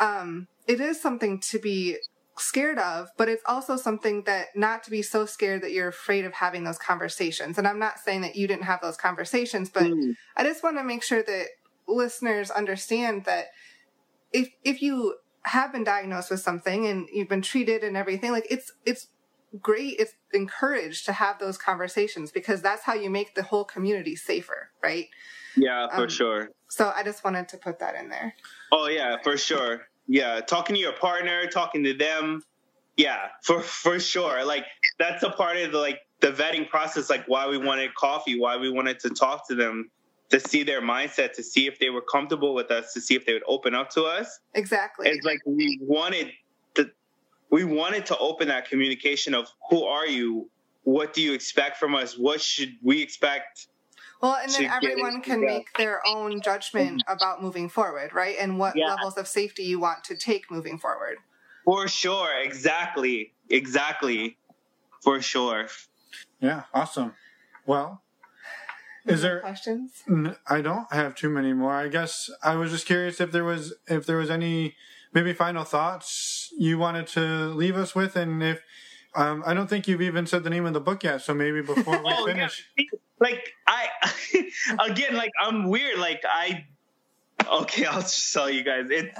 um, it is something to be scared of, but it's also something that not to be so scared that you're afraid of having those conversations. And I'm not saying that you didn't have those conversations, but mm. I just want to make sure that listeners understand that if if you have been diagnosed with something and you've been treated and everything, like it's it's great, it's encouraged to have those conversations because that's how you make the whole community safer, right? Yeah, for um, sure. So I just wanted to put that in there. Oh yeah, for sure yeah talking to your partner talking to them. Yeah for for sure. Like that's a part of the like the vetting process like why we wanted coffee why we wanted to talk to them to see their mindset to see if they were comfortable with us to see if they would open up to us. Exactly. It's like we wanted to we wanted to open that communication of who are you? What do you expect from us? What should we expect well, and then everyone can make their own judgment mm-hmm. about moving forward, right? And what yeah. levels of safety you want to take moving forward. For sure. Exactly. Exactly. For sure. Yeah. Awesome. Well, is there questions? I don't have too many more. I guess I was just curious if there was if there was any maybe final thoughts you wanted to leave us with, and if Um, I don't think you've even said the name of the book yet, so maybe before we Oh, yeah. finish. Like I, again, like I'm weird. Like I, okay, I'll just tell you guys. It's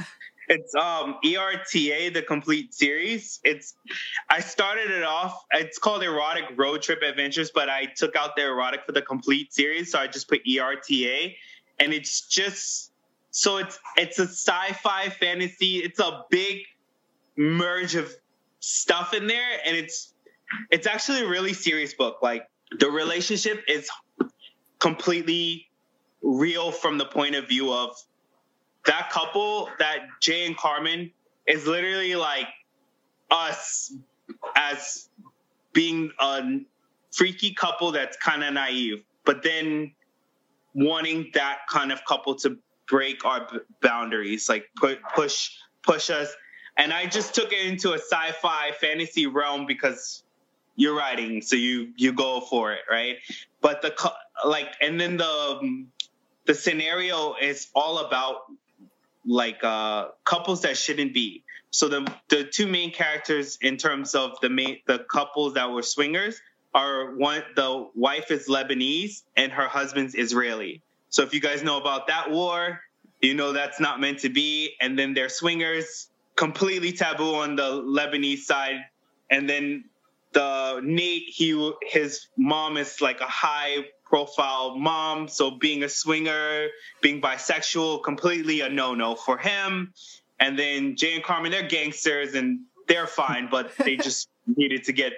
it's um ERTA, the complete series. It's I started it off. It's called Erotic Road Trip Adventures, but I took out the erotic for the complete series, so I just put ERTA, and it's just so it's it's a sci-fi fantasy. It's a big merge of stuff in there, and it's it's actually a really serious book. Like the relationship is completely real from the point of view of that couple, that Jay and Carmen, is literally like us as being a freaky couple that's kind of naive, but then wanting that kind of couple to break our boundaries, like pu- push push us. And I just took it into a sci-fi fantasy realm because you're writing, so you you go for it, right? But the like, and then the um, the scenario is all about like uh couples that shouldn't be. So the the two main characters in terms of the main the couples that were swingers are one the wife is Lebanese and her husband's Israeli. So if you guys know about that war, you know that's not meant to be. And then they're swingers, completely taboo on the Lebanese side. And then the Nate, he his mom is like a high profile mom, so being a swinger, being bisexual, completely a no no for him. And then Jay and Carmen, they're gangsters and they're fine, but they just needed to get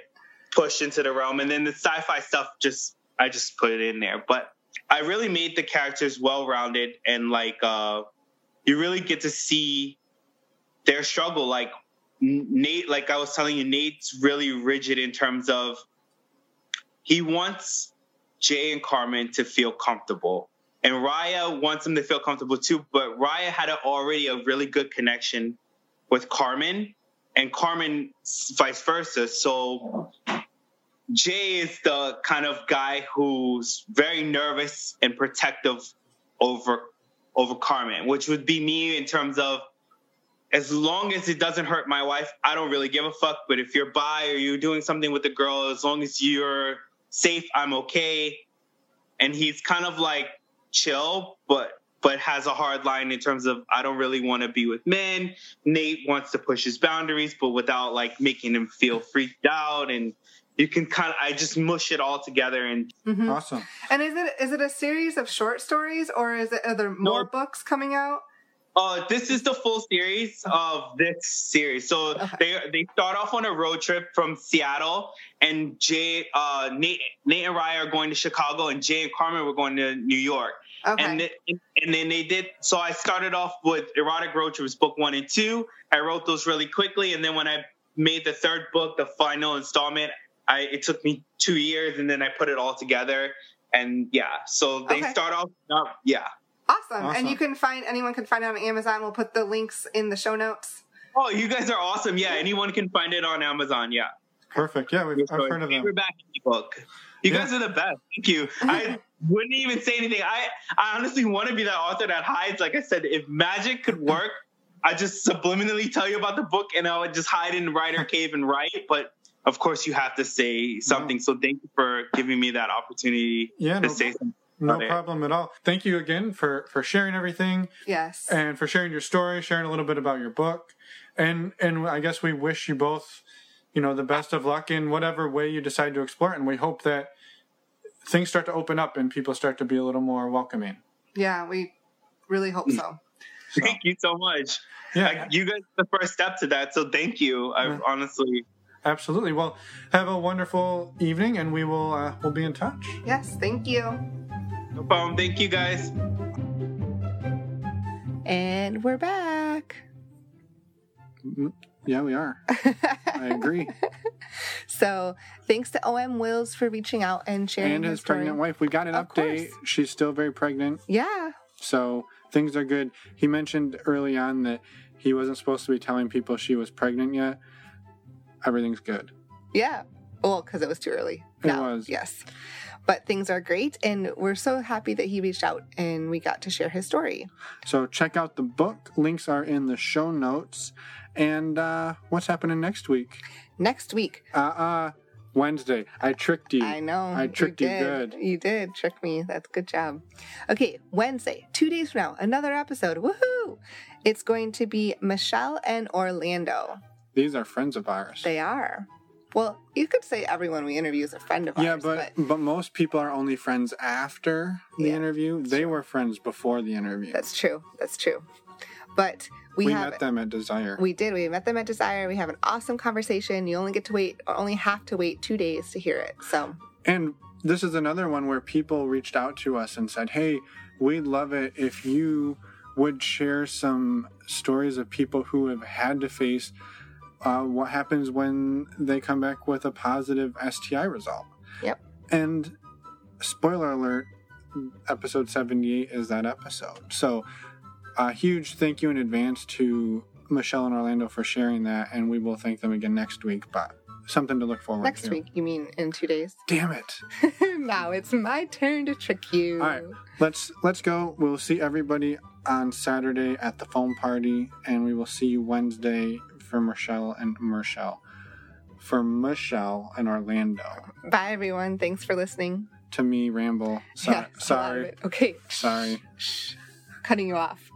pushed into the realm. And then the sci-fi stuff, just I just put it in there. But I really made the characters well rounded and like uh, you really get to see their struggle. Like Nate, like I was telling you, Nate's really rigid in terms of he wants Jay and Carmen to feel comfortable. And Raya wants them to feel comfortable too, but Raya had a, already a really good connection with Carmen and Carmen vice versa. So Jay is the kind of guy who's very nervous and protective over over Carmen, which would be me in terms of as long as it doesn't hurt my wife, I don't really give a fuck. But if you're bi or you're doing something with a girl, as long as you're safe, I'm okay. And he's kind of like chill, but but has a hard line in terms of I don't really want to be with men. Nate wants to push his boundaries, but without like making him feel freaked out. And you can kind of I just mush it all together and Mhm. Awesome. And is it is it a series of short stories or is it are there more No. books coming out? Uh, this is the full series of this series. So Okay. they they start off on a road trip from Seattle, and Jay, uh, Nate, Nate and Ryan are going to Chicago, and Jay and Carmen were going to New York. Okay. And th- and then they did. So I started off with erotic road trips, book one and two. I wrote those really quickly, and then when I made the third book, the final installment, I it took me two years, and then I put it all together. And yeah, so they Okay. start off. Uh, yeah. Awesome. Awesome. And you can find anyone can find it on Amazon. We'll put the links in the show notes. Oh, you guys are awesome. Yeah, anyone can find it on Amazon. Yeah. Perfect. Yeah, we've, I've heard of them. Paperback book. You Yeah. guys are the best. Thank you. I wouldn't even say anything. I, I honestly want to be that author that hides. Like I said, if magic could work, I just subliminally tell you about the book and I would just hide in the writer cave and write. But of course, you have to say something. So thank you for giving me that opportunity Yeah, to no, say something. No about it. problem at all. Thank you again for for sharing everything Yes. and for sharing your story, sharing a little bit about your book, and and I guess we wish you both, you know, the best of luck in whatever way you decide to explore it, and we hope that things start to open up and people start to be a little more welcoming. yeah, we really hope so. Thank you so much. Yeah, Like, you guys the first step to that. So thank you. I Yeah. honestly. absolutely. Well, have a wonderful evening, and we will uh, we'll be in touch. Yes, thank you. No problem. Thank you guys. And we're back. Mm, Yeah, we are. I agree. So thanks to OM Wills for reaching out and sharing and her his story. pregnant wife. We got an Of update. course. She's still very pregnant. Yeah. So things are good. He mentioned early on that he wasn't supposed to be telling people she was pregnant yet. Everything's good. Yeah. Well, because it was too early. It Now, was. Yes. But things are great, and we're so happy that he reached out and we got to share his story. So check out the book. Links are in the show notes. And uh, what's happening next week? Next week, Uh uh Wednesday. I tricked you. I know. I tricked you, did. good. You did trick me. That's good job. Okay, Wednesday, two days from now, another episode. Woohoo! It's going to be Michelle and Orlando. These are friends of ours. They are. Well, you could say everyone we interview is a friend of yeah, ours. but, but most people are only friends after the Yeah, interview. They were friends before the interview. that's true. That's true. But we, we have met them at Desire. We did. We met them at Desire. We have an awesome conversation. You only get to wait, or only have to wait two days to hear it. So And this is another one where people reached out to us and said, "Hey, we'd love it if you would share some stories of people who have had to face uh, what happens when they come back with a positive STI result." Yep. And spoiler alert, episode 78 is that episode. So, a huge thank you in advance to Michelle and Orlando for sharing that, and we will thank them again next week. But something to look forward next to. Next week, you mean in two days? Damn it. now it's my turn to trick you. All right, let's let's go. We'll see everybody on Saturday at the foam party, and we will see you Wednesday for Michelle and Michelle. For Michelle and Orlando. Bye, everyone. Thanks for listening. To me, ramble. So- Yeah, it's a lot of sorry. Okay. Sorry. Cutting you off.